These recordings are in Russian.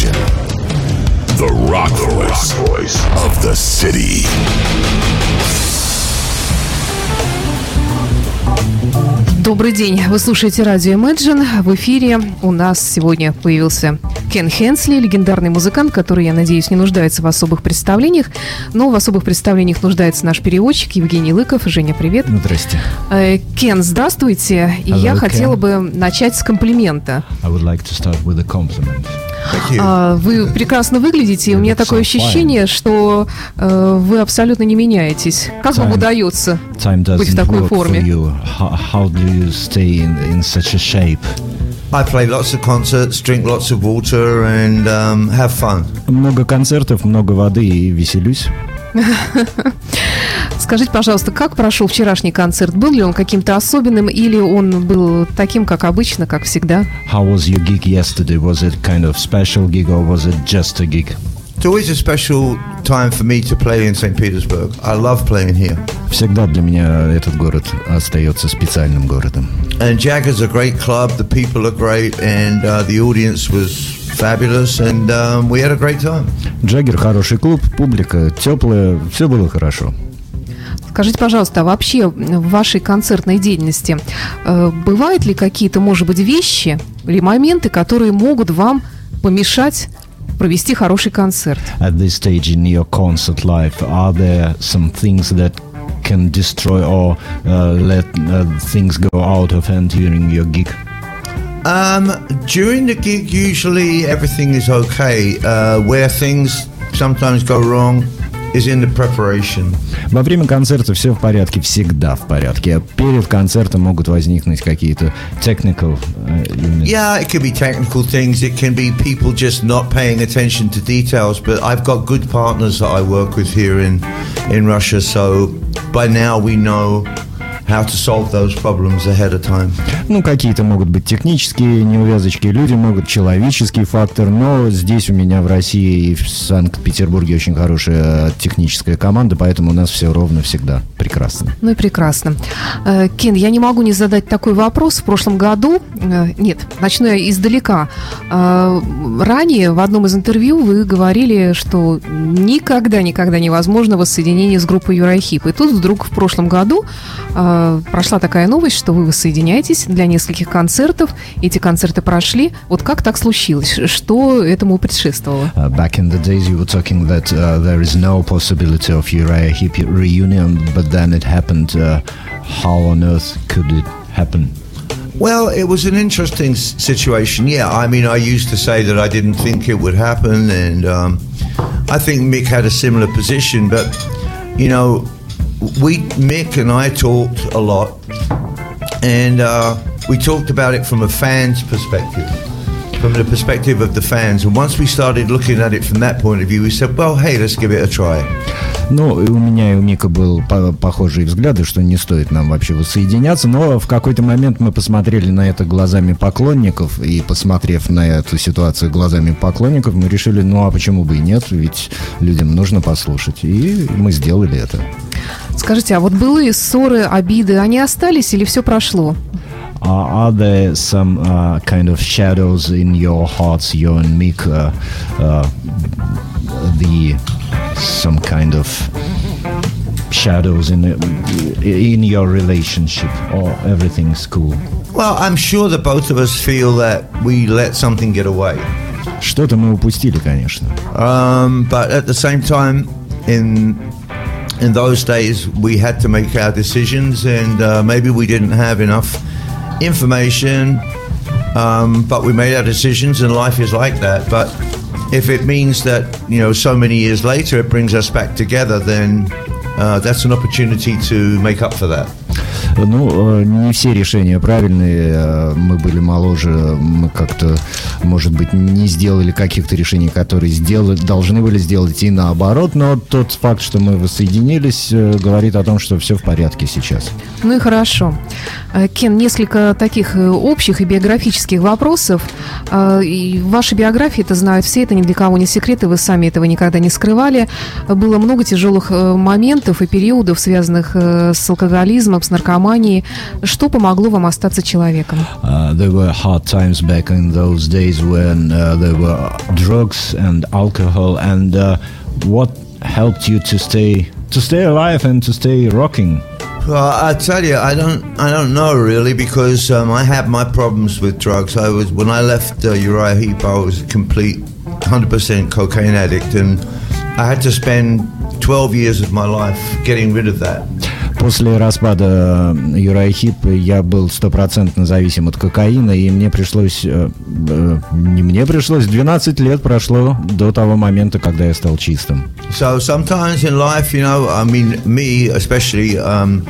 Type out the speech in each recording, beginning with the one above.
Imagine the rock voice, of the city. Добрый день. Вы слушаете радио Imagine. В эфире у нас сегодня появился Кен Хенсли, легендарный музыкант, который, я надеюсь, не нуждается в особых представлениях. Но в особых представлениях нуждается наш переводчик Евгений Лыков. Женя, привет. Здрасте. Э, Кен, здравствуйте. И Hello, я Ken. хотела бы начать с комплимента. I would like to start with a compliment. А, Вы прекрасно выглядите, и у меня такое ощущение, что э, вы абсолютно не меняетесь. Как вам Time- удается Time быть в такой форме? for you. How, how do you stay in, in such a shape? I play lots of concerts, drink lots of water, and um, have fun. Много концертов, много воды и веселюсь. Скажите, пожалуйста, как прошел вчерашний концерт? Был ли он каким-то особенным или он был таким, как обычно, как всегда? How was your gig yesterday? Was it kind of special gig or was it just a gig? It's always a special time for me to play in St. Petersburg. I love playing here. Всегда для меня этот город остается специальным городом. And Jagger's a great club, the people are great, and uh, the audience was fabulous, and um, we had a great time. Джаггер хороший клуб, публика теплая, все было хорошо. Скажите, пожалуйста, а вообще в вашей концертной деятельности э, бывают ли какие-то, может быть, вещи или моменты, которые могут вам помешать провести хороший концерт? At this stage in your concert life, are there some things that can destroy or uh, let uh, things go out of hand during your gig? Um, during the gig, usually everything is okay. Uh, where things sometimes go wrong is in the preparation. Во время концерта все в порядке, всегда в порядке. А перед концертом могут возникнуть какие-то technical э, you mean- Yeah, it could be technical things. It can be people just not paying attention to details. But I've got good partners that I work with here in in Russia. So by now we know how to solve those problems ahead of time. Ну, какие-то могут быть технические неувязочки, люди могут человеческий фактор, но здесь у меня в России и в Санкт-Петербурге очень хорошая техническая команда, поэтому у нас все ровно всегда прекрасно. Ну и прекрасно. Э, Кен, я не могу не задать такой вопрос. В прошлом году, э, нет, начну я издалека. Э, Ранее в одном из интервью вы говорили, что никогда-никогда невозможно воссоединение с группой Юрахип. И тут вдруг в прошлом году э, прошла такая новость, что вы воссоединяетесь для нескольких концертов. Эти концерты прошли. Вот как так случилось? Что этому предшествовало? Uh, back in the days, you were talking that uh, there is no possibility of Uriah Heep reunion, but then it happened. Uh, how on earth could it happen? Well, it was an interesting s- situation. Yeah, I mean, I used to say that I didn't think it would happen, and um, I think Mick had a similar position. But you know, we Mick and I talked a lot, and uh, we talked about it from a fan's perspective, from the perspective of the fans. And once we started looking at it from that point of view, we said, "Well, hey, let's give it a try." Ну, и у меня и у Мика был по- похожие взгляды, что не стоит нам вообще воссоединяться, но в какой-то момент мы посмотрели на это глазами поклонников, и посмотрев на эту ситуацию глазами поклонников, мы решили, ну а почему бы и нет, ведь людям нужно послушать, и мы сделали это. Скажите, а вот былые ссоры, обиды, они остались или все прошло? Uh, are there some uh, kind of shadows in your hearts, you and Mick, uh, uh, the some kind of shadows in in your relationship, or everything's cool? Well, I'm sure that both of us feel that we let something get away. Что-то мы упустили, конечно. Um, but at the same time, in in those days, we had to make our decisions, and uh, maybe we didn't have enough information. Um, but we made our decisions, and life is like that. But if it means that you know, so many years later, it brings us back together, then uh, that's an opportunity to make up for that. Ну, э, не все решения правильные. э, Мы были моложе, мы как-то, может быть, не сделали каких-то решений, которые сделали, должны были сделать и наоборот. Но тот факт, что мы воссоединились, э, говорит о том, что все в порядке сейчас. Ну и хорошо. Кен, несколько таких общих и биографических вопросов. И ваши биографии, это знают все, это ни для кого не секрет, и вы сами этого никогда не скрывали. Было много тяжелых моментов и периодов, связанных с алкоголизмом, с наркотиками наркомании. Что помогло вам остаться человеком? Uh, there were hard times back in those days when uh, there were drugs and alcohol. And uh, what helped you to stay to stay alive and to stay rocking? Well, I tell you, I don't, I don't know really because um, I had my problems with drugs. I was when I left uh, Uriah Heep, I was a complete 100% cocaine addict, and I had to spend 12 years of my life getting rid of that. После распада Юрая Хип я был стопроцентно зависим от кокаина, и мне пришлось, э, э, не мне пришлось, 12 лет прошло до того момента, когда я стал чистым. So sometimes in life, you know, I mean, me especially, um,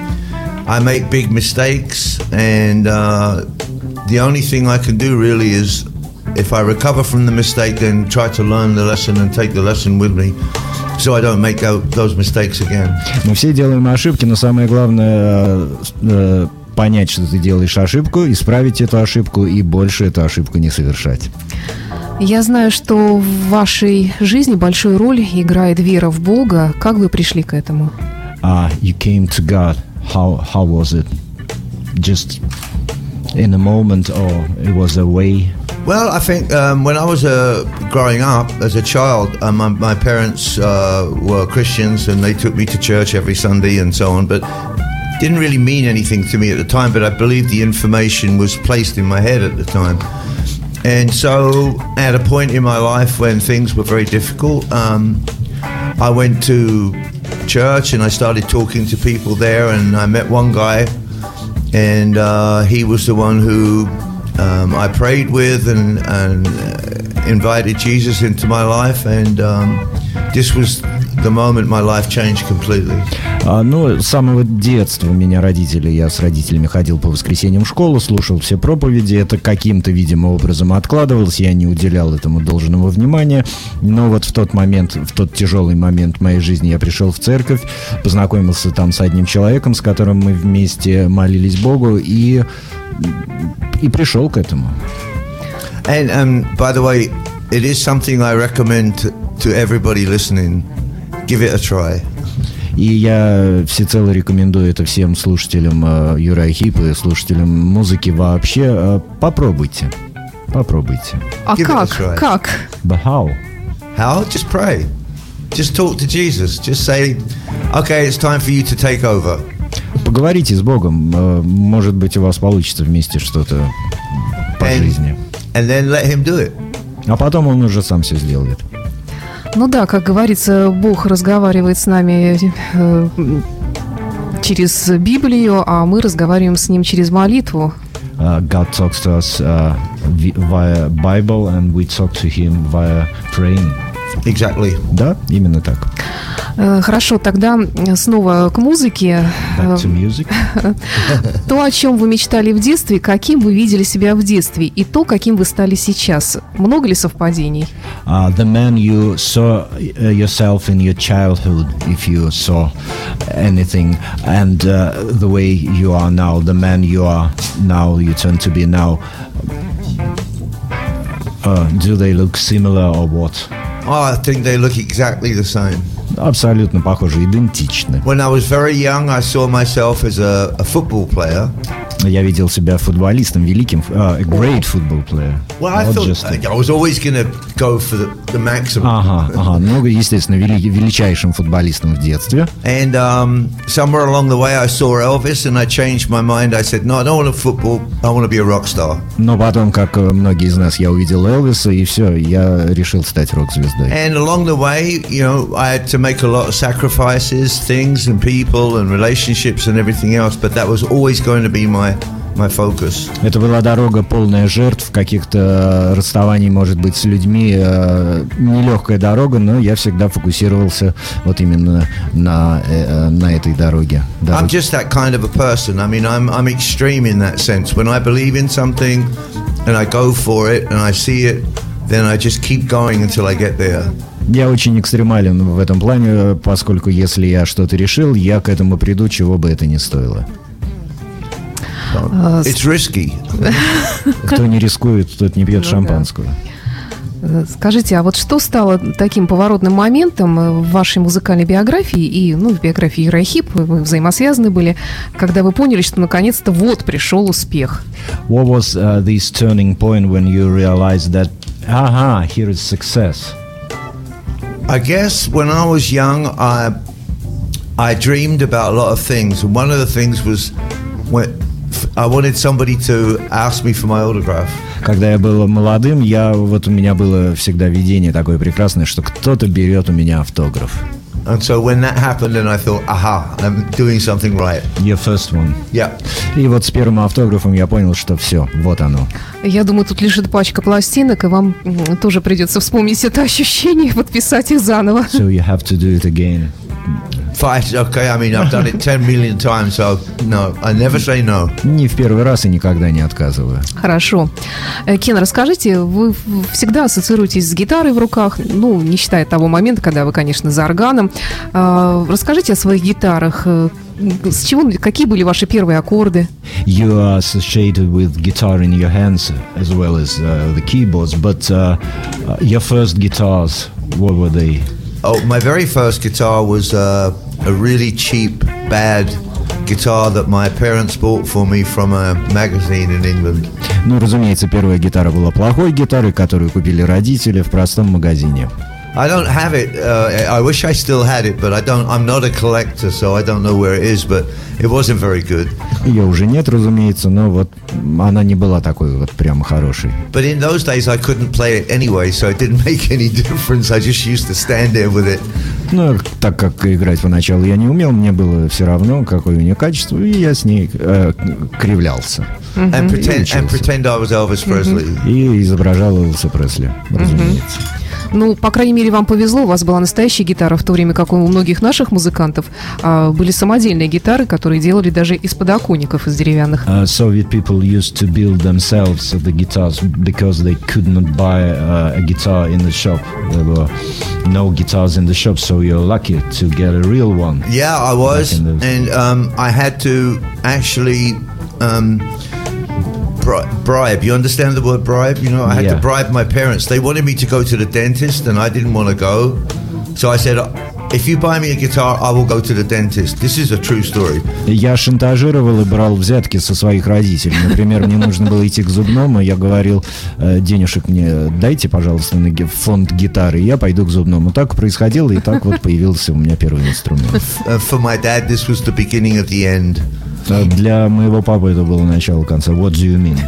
I make big mistakes, and uh, the only thing I can do really is, if I recover from the mistake, then try to learn the lesson and take the lesson with me, so I don't make tho- those mistakes again. Мы все делаем ошибки, но самое главное э, э, понять, что ты делаешь ошибку, исправить эту ошибку и больше эту ошибку не совершать. Я знаю, что в вашей жизни большую роль играет вера в Бога. Как вы пришли к этому? Uh, you came to God. How how was it? Just in a moment, or it was a way? Well, I think um, when I was uh, growing up as a child, uh, my, my parents uh, were Christians and they took me to church every Sunday and so on, but didn't really mean anything to me at the time. But I believe the information was placed in my head at the time. And so, at a point in my life when things were very difficult, um, I went to church and I started talking to people there, and I met one guy, and uh, he was the one who um, I prayed with and, and uh, invited Jesus into my life, and um, this was the moment my life changed completely. А, ну, с самого детства у меня родители, я с родителями ходил по воскресеньям в школу, слушал все проповеди, это каким-то, видимо, образом откладывалось, я не уделял этому должного внимания, но вот в тот момент, в тот тяжелый момент моей жизни я пришел в церковь, познакомился там с одним человеком, с которым мы вместе молились Богу, и, и пришел к этому. And um, by the way, it is something I recommend to everybody listening. Give it a try. И я всецело рекомендую это всем слушателям э, Юрая Хипа и слушателям музыки вообще. Э, попробуйте. Попробуйте. А Give it a как? try. Как? But how? How? Just pray. Just talk to Jesus. Just say, okay, it's time for you to take over. Поговорите с Богом. Э, Может быть, у вас получится вместе что-то по And- жизни. And then let him do it. А потом он уже сам все сделает. Ну да, как говорится, Бог разговаривает с нами э, через Библию, а мы разговариваем с Ним через молитву. Uh, God talks to us uh, vi- via Bible, and we talk to Him via praying. Exactly. Да, именно так. Э, Хорошо, тогда снова к музыке. Back to Э, music. То, о чем вы мечтали в детстве, каким вы видели себя в детстве, и то, каким вы стали сейчас. Много ли совпадений? Uh, the man you saw uh, yourself in your childhood, if you saw anything, and uh, the way you are now, the man you are now, you turn to be now. Uh, do they look similar or what? Oh, I think they look exactly the same. Абсолютно похожи, идентичны. When I was very young, I saw myself as a, a football player. Я видел себя футболистом великим, uh, a great football player. Well, I Not thought just a- I was always going to go for the, the maximum. Ага, ага. Ну, естественно, вели- величайшим футболистом в детстве. And um, somewhere along the way, I saw Elvis, and I changed my mind. I said, "No, I don't want to football. I want to be a rock star." Но потом, как э, многие из нас, я увидел Элвиса, и все, я решил стать рок-звездой. And along the way, you know, I had to make a lot of sacrifices, things and people and relationships and everything else. But that was always going to be my my focus. Это была дорога полная жертв, каких-то расставаний, может быть, с людьми. э, Нелегкая дорога, но я всегда фокусировался вот именно на, э, э, на этой дороге. I'm Дороге. just that kind of a person. I mean, I'm I'm extreme in that sense. When I believe in something, and I go for it, and I see it, then I just keep going until I get there. Я очень экстремален в этом плане, поскольку если я что-то решил, я к этому приду, чего бы это ни стоило. С- It's risky. Кто не рискует, тот не пьет шампанского. Э, Скажите, а вот что стало таким поворотным моментом э, в вашей музыкальной биографии и, ну, в биографии Ирахип, вы взаимосвязаны были, когда вы поняли, что наконец-то вот пришел успех? What was uh, this turning point when you realized that, aha, here is success? I guess when I was young, I I dreamed about a lot of things, and one of the things was when I wanted somebody to ask me for my autograph. Когда я был молодым, я вот у меня было всегда видение такое прекрасное, что кто-то берет у меня автограф. And so when that happened, then I thought, aha, I'm doing something right. Your first one. Yeah. И вот с первым автографом я понял, что все, вот оно. Я думаю, тут лежит пачка пластинок, и вам тоже придется вспомнить это ощущение, подписать их заново. So you have to do it again. Fight, okay, I mean, I've done it 10 million times, so no, I never say no. Не в первый раз и никогда не отказываю. Хорошо. Э, Кен, расскажите, вы всегда ассоциируетесь с гитарой в руках, ну, не считая того момента, когда вы, конечно, за органом. А, Расскажите о своих гитарах. Э, С чего, какие были ваши первые аккорды? You are associated with guitar in your hands as well as uh, the keyboards, but uh, uh, your first guitars, what were they? Oh, my very first guitar was uh, a really cheap, bad guitar that my parents bought for me from a magazine in England. Ну, разумеется, первая гитара была плохой гитарой, которую купили родители в простом магазине. I don't have it. Uh, I wish I still had it, but I don't. I'm not a collector, so I don't know where it is. But it wasn't very good. Ее уже нет, разумеется, но вот она не была такой вот прямо хорошей. But in those days, I couldn't play it anyway, so it didn't make any difference. I just used to stand there with it. Но так как играть поначалу я не умел, мне было все равно, какое у нее качество, и я с ней э, кривлялся. And pretend and pretend I was Elvis Presley. И изображал Элвиса Пресли, разумеется. Ну, по крайней мере, вам повезло, у вас была настоящая гитара, в то время как у многих наших музыкантов а, были самодельные гитары, которые делали даже из подоконников из деревянных. Uh, Soviet people used to build themselves the guitars because they could not buy uh, a guitar in the shop. There were no guitars in the shop, so you're lucky to get a real one. Yeah, I was, those- and um, I had to actually um, bri- bribe. You understand the word bribe? You know, I had Yeah. to bribe my parents. They wanted me to go to the dentist, and I didn't want to go. So I said, "If you buy me a guitar, I will go to the dentist." This is a true story. Я шантажировал и брал взятки со своих родителей. Например, мне нужно было идти к зубному, я говорил, «Э, денежек мне дайте, пожалуйста, на фонд гитары, и я пойду к зубному. Так происходило, и так вот появился у меня первый инструмент. Uh, for my dad, this was the beginning of the end. А Для моего папы это было начало конца. What do you mean?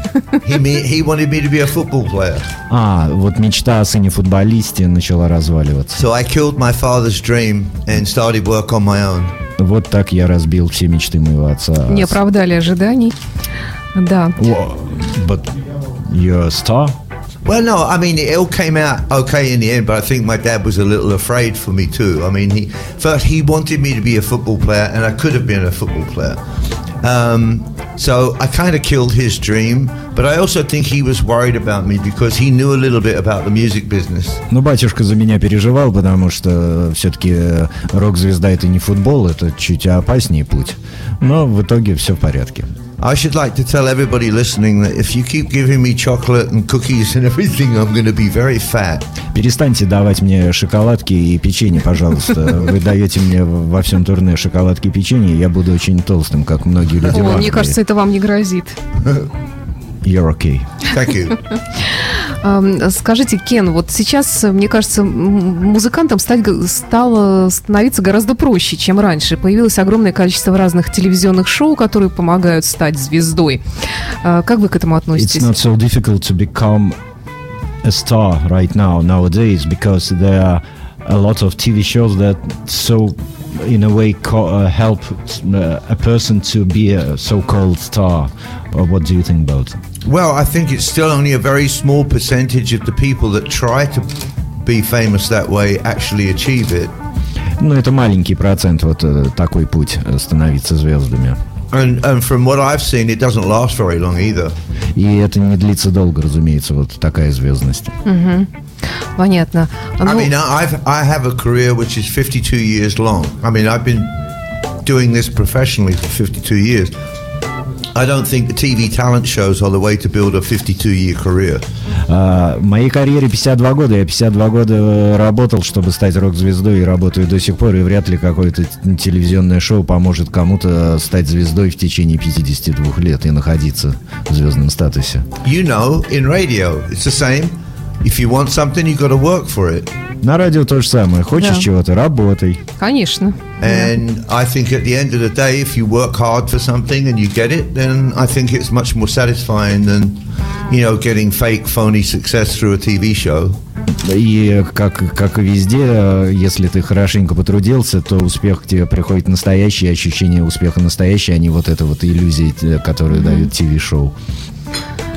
He me- he wanted me to be a football player. А, вот мечта о сыне-футболисте начала разваливаться. So I killed my father's dream and started work on my own. Вот так я разбил все мечты моего отца. Не оправдали ожиданий. Да. Wha- But you're a star? Well, no, I mean, it all came out okay in the end, but I think my dad was a little afraid for me too. I mean, he first he wanted me to be a football player, and I could have been a football player. Um, so I kind of killed his dream, but I also think he was worried about me because he knew a little bit about the music business. Ну, батюшка за меня переживал, потому что все-таки рок-звезда это не футбол, это чуть опаснее путь. Но в итоге все в порядке. I should like to tell everybody listening that if you keep giving me chocolate and cookies and everything, I'm going to be very fat. Перестаньте давать мне шоколадки и печенье, пожалуйста. Вы даете мне во всем турне шоколадки и печенье, я буду очень толстым, как многие люди О, мне кажется, это вам не грозит. You're okay. Thank you. Ам, Скажите, Кен, вот сейчас, мне кажется, музыкантам стать, стало становиться гораздо проще, чем раньше. Появилось огромное количество разных телевизионных шоу, которые помогают стать звездой. А, Как вы к этому It's относитесь? not so difficult to become a star right now nowadays because there are a lot of TV shows that so in a way co- uh, help uh, a person to be a so-called star. Or what do you think about? it? Well, I think it's still only a very small percentage of the people that try to be famous that way actually achieve it. Ну, это маленький процент, вот э, такой путь э, становиться звездами. And, and from what I've seen, it doesn't last very long either. И это не длится долго, разумеется, вот такая звездность. Понятно. I Ну, mean, I- I've, I have a career which is 52 years long. I mean, I've been doing this professionally for 52 years. I don't think the TV talent shows are the way to build a 52-year career. А, моей карьере 52 года. Я 52 года э, работал, чтобы стать рок-звездой, и работаю до сих пор. И вряд ли какое-то телевизионное шоу поможет кому-то стать звездой в течение 52 лет и находиться в звездном статусе. You know, in radio, it's the same. If you want something, you got to work for it. На радио то же самое. Хочешь Да. чего-то, работай. Конечно. And I think at the end of the day, if you work hard for something and you get it, then I think it's much more satisfying than, you know, getting fake, phony success through a TV show. И как, как и везде, э, если ты хорошенько потрудился, то успех к тебе приходит настоящий, ощущение успеха настоящее, а не вот это вот иллюзии, э, которые дают ТВ-шоу.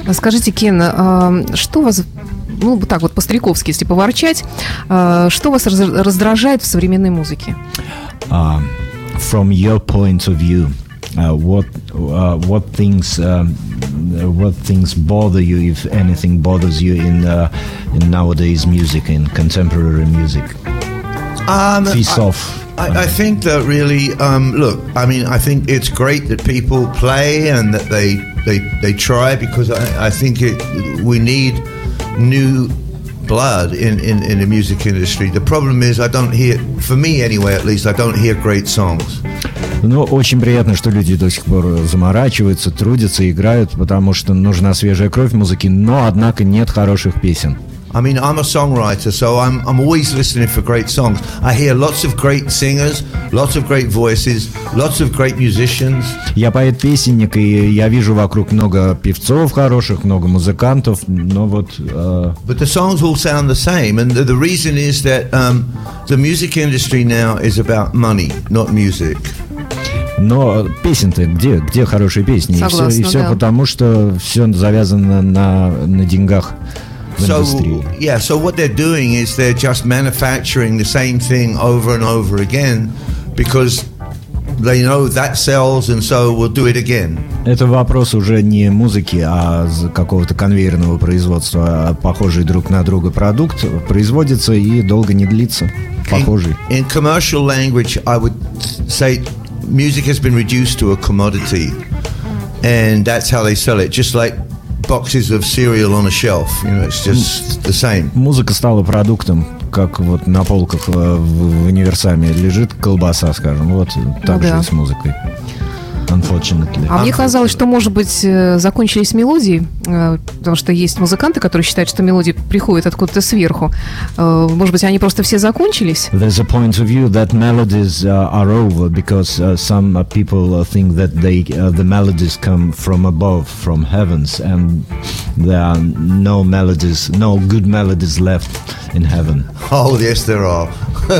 А Скажите, Кен, а, что вас, ну, вот так вот по-стариковски, если поворчать, а, что вас раз- раздражает в современной музыке? Uh, from your point of view, uh, what uh, what things um, what things bother you, if anything bothers you in uh, in nowadays music, in contemporary music? Um, I- off. I, I think that really, um, look, I mean, I think it's great that people play and that they they, they try because I, I think it, we need new blood in, in, in the music industry. The problem is, I don't hear, for me anyway, at least, I don't hear great songs. Ну, очень приятно, что люди до сих пор заморачиваются, трудятся, играют, потому что нужна свежая кровь в музыке, но, однако, нет хороших песен. I mean, I'm a songwriter, so I'm, I'm always listening for great songs. I hear lots of great singers, lots of great voices, lots of great musicians. Я поэт-песенник, и я вижу вокруг много певцов хороших, много музыкантов, но вот э, But the songs all sound the same, and the, the reason is that um, the music industry now is about money, not music. Но песен-то где? Где хорошие песни? Согласна, и все, и все да. потому, что все завязано на, на деньгах в So индустрии. yeah, so what they're doing is they're just manufacturing the same thing over and over again because they know that sells, and so we'll do it again. Это вопрос уже не музыки, а з- какого-то конвейерного производства. А Похожий друг на друга продукт производится и долго не длится. Похожий. In commercial language, I would say music has been reduced to a commodity, and that's how they sell it. Just like boxes of cereal on a shelf, you know, it's just the same. Музыка стала продуктом, как вот на полках э, в, в универсаме лежит колбаса, скажем. Вот так же да. и с музыкой. Unfortunately. А мне казалось, что, может быть, э, закончились мелодии, э, потому что есть музыканты, которые считают, что мелодии приходят откуда-то сверху. Э, Может быть, они просто все закончились? There's a point of view that melodies uh, are over because uh, some uh, people uh, think that they uh, the melodies come from above, from heavens, and there are no melodies, no good melodies left in heaven. Oh yes, there are.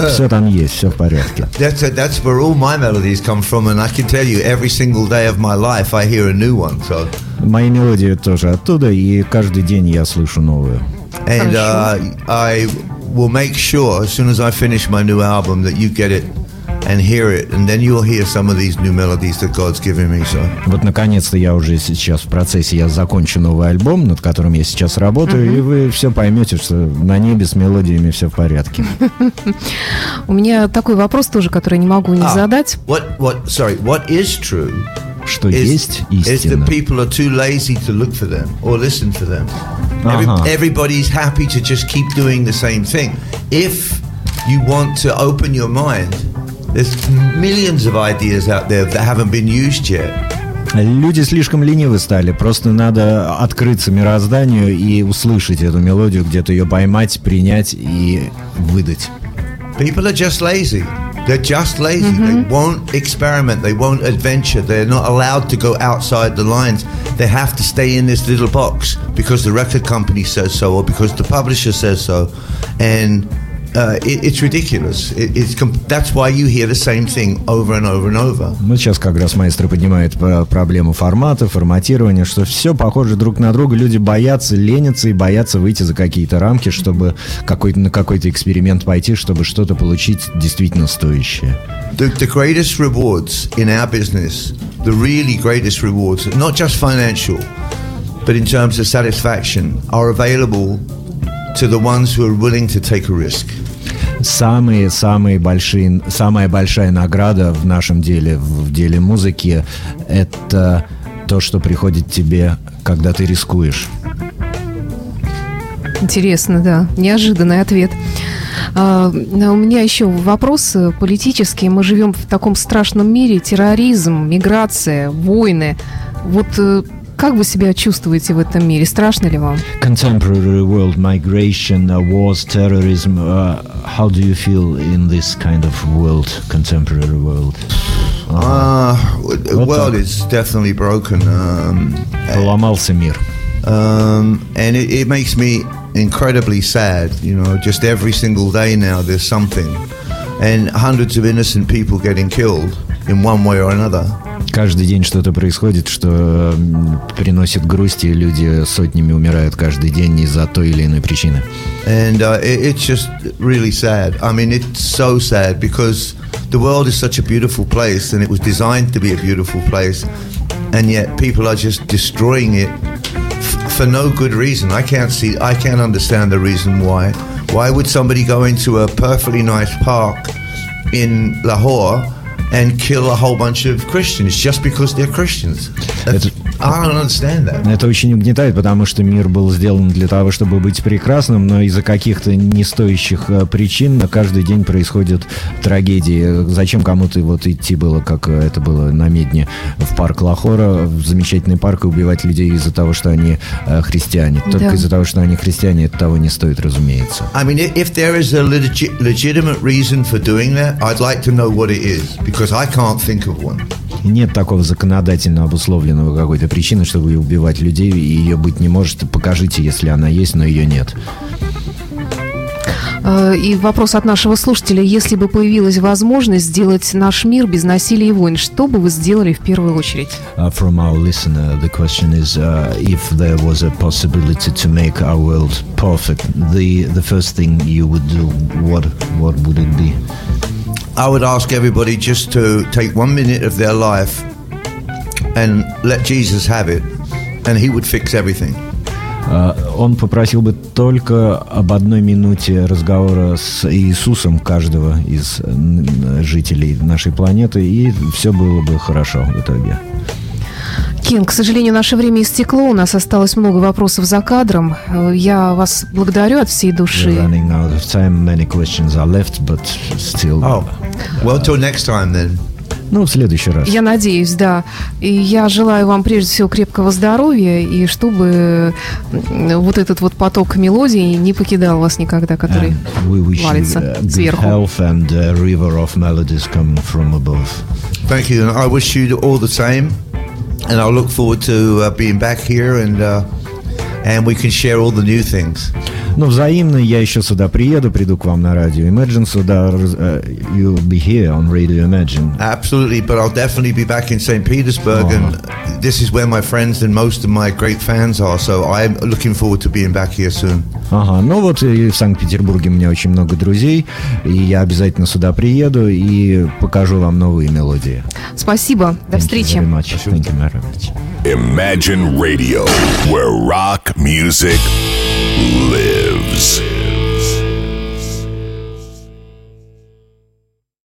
Все там есть, все в порядке. That's that's where all my melodies come from, and I can tell you, every single day of my life, I hear a new one. So, Мои мелодии тоже оттуда, и каждый день я слышу новую. and uh, I will make sure as soon as I finish my new album that you get it and hear it, and then you'll hear some of these new melodies that God's giving me. So, Вот наконец-то я уже сейчас в процессе, я закончу новый альбом, над которым я сейчас работаю, и вы все поймете, что на небе с мелодиями все в порядке. У меня такой вопрос тоже, который не могу не Ah, задать. What what? Sorry, what is true Что is, есть is that истина. people are too lazy to look for them or listen for them. Uh-huh. everybody's happy to just keep doing the same thing. If you want to open your mind, there's millions of ideas out there that haven't been used yet. Люди слишком ленивы стали, просто надо открыться мирозданию и услышать эту мелодию, где-то ее поймать, принять и выдать. People are just lazy. They're just lazy. They won't experiment. They won't adventure. They're not allowed to go outside the lines. They have to stay in this little box because the record company says so or because the publisher says so. And uh, it, it's ridiculous. It, it's com- that's why you hear the same thing over and over and over. Ну, сейчас как раз маэстро поднимает про- проблему формата, форматирования, что все похоже друг на друга. Люди боятся, ленятся и боятся выйти за какие-то рамки, чтобы какой-то, на какой-то эксперимент пойти, чтобы что-то получить действительно стоящее. The, the greatest rewards in our business, the really greatest rewards, not just financial, but in terms of satisfaction, are available to the ones who are willing to take a risk. Самые-самые большие, самая большая награда в нашем деле, в деле музыки, это то, что приходит тебе, когда ты рискуешь. Интересно, да. Неожиданный ответ. А, у меня еще вопрос политический. Мы живем в таком страшном мире. Терроризм, миграция, войны. Вот э, как вы себя чувствуете в этом мире? Страшно ли вам? Contemporary world, migration, uh, wars, terrorism. Uh, how do you feel in this kind of world, contemporary world? Uh, the world is definitely broken. Um, Поломался мир. um, and it, it makes me incredibly sad. You know, just every single day now there's something, and hundreds of innocent people getting killed in one way or another. Каждый день что-то происходит, что приносит грусть, и люди сотнями умирают каждый день из-за той или иной причины. And uh, it, it's just really sad. I mean, it's so sad because the world is such a beautiful place and it was designed to be a beautiful place, and yet people are just destroying it for no good reason. I can't see, I can't understand the reason why. Why would somebody go into a perfectly nice park in Lahore and kill a whole bunch of Christians just because they're Christians? That's, That. Это очень угнетает, потому что мир был сделан для того, чтобы быть прекрасным, но из-за каких-то не стоящих э, причин каждый день происходят трагедии. Зачем кому-то вот идти было, как э, это было на Медне, в парк Лахора, в замечательный парк, и убивать людей из-за того, что они э, христиане. Только Да. из-за того, что они христиане, это того не стоит, разумеется. I mean, i- if there is a legi- legitimate reason for doing that, I'd like to know what it is because I can't think of one. Нет такого законодательно обусловленного какой-то причины, чтобы убивать людей, и ее быть не может. Покажите, если она есть, но ее нет. Э, И вопрос от нашего слушателя. Если бы появилась возможность сделать наш мир без насилия и войн, что бы вы сделали в первую очередь? Uh, from our listener, the question is uh, if there was a possibility to make our world perfect, the the first thing you would do, what what would it be? I would ask everybody just to take one minute of their life and let Jesus have it, and He would fix everything. Uh, он попросил бы только об одной минуте разговора с Иисусом каждого из жителей нашей планеты, и все было бы хорошо в итоге. Кен, к сожалению, наше время истекло. У нас осталось много вопросов за кадром. Я вас благодарю от всей души. running out of time. Many questions are left, but still. Oh, well, till next time then. Ну, в следующий раз. Я надеюсь, да. И я желаю вам прежде всего крепкого здоровья, и чтобы вот этот вот поток мелодий не покидал вас никогда, который And we wish you валится uh, good сверху. health and a river of melodies coming from above. Thank you, and I wish you all the same. And I look forward to uh, being back here, and uh, and we can share all the new things. Ну, взаимно, я еще сюда приеду, приду к вам на радио Imagine сюда, э, you'll be here on Radio Imagine. Absolutely, but I'll definitely be back in St. Petersburg, and this is where my friends and most of my great fans are. So I'm looking forward to being back here soon. Ага, ну вот и в Санкт-Петербурге у меня очень много друзей, и я обязательно сюда приеду и покажу вам новые мелодии. Спасибо. До Thank you встречи. very much. Thank you very much. Imagine Radio, where rock music lives.